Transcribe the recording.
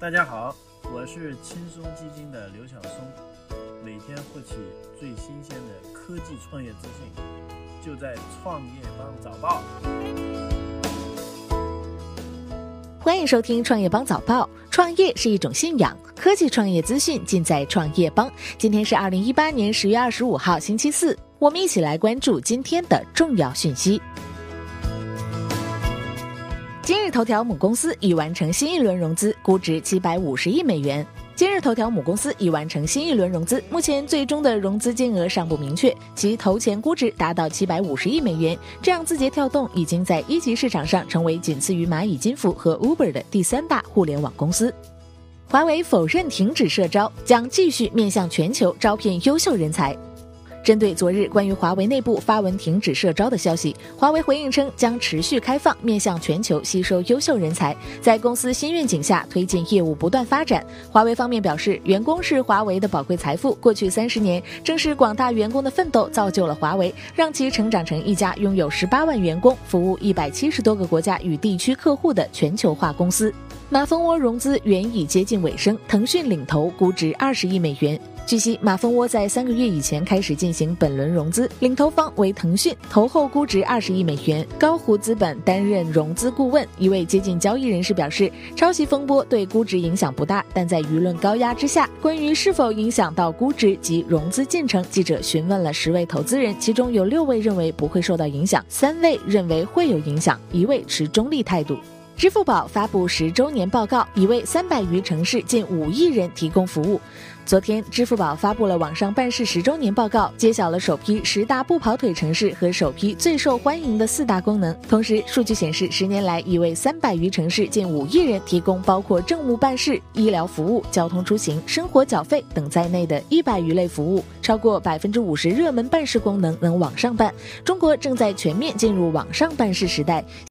大家好，我是轻松基金的刘晓松，每天获取最新鲜的科技创业资讯，就在创业邦早报。欢迎收听创业邦早报。创业是一种信仰，科技创业资讯尽在创业邦。今天是二零一八年十月二十五号，星期四，我们一起来关注今天的重要讯息。今日头条母公司已完成新一轮融资，估值七百五十亿美元。今日头条母公司已完成新一轮融资，目前最终的融资金额尚不明确，其投前估值达到七百五十亿美元，这让字节跳动已经在一级市场上成为仅次于蚂蚁金服和 Uber 的第三大互联网公司。华为否认停止社招，将继续面向全球招聘优秀人才。针对昨日关于华为内部发文停止社招的消息，华为回应称将持续开放，面向全球吸收优秀人才，在公司新愿景下推进业务不断发展。华为方面表示，员工是华为的宝贵财富，过去三十年，正是广大员工的奋斗造就了华为，让其成长成一家拥有十八万员工、服务一百七十多个国家与地区客户的全球化公司。马蜂窝融资原已接近尾声，腾讯领投，估值二十亿美元。据悉，马蜂窝在三个月以前开始进行本轮融资，领投方为腾讯，投后估值二十亿美元。高湖资本担任融资顾问，一位接近交易人士表示，抄袭风波对估值影响不大，但在舆论高压之下，关于是否影响到估值及融资进程，记者询问了十位投资人，其中有六位认为不会受到影响，三位认为会有影响，一位持中立态度。支付宝发布十周年报告，已为三百余城市近五亿人提供服务。昨天，支付宝发布了网上办事十周年报告，揭晓了首批十大不跑腿城市和首批最受欢迎的四大功能。同时，数据显示，十年来已为三百余城市近五亿人提供包括政务办事、医疗服务、交通出行、生活缴费等在内的一百余类服务，超过百分之五十热门办事功能能网上办。中国正在全面进入网上办事时代。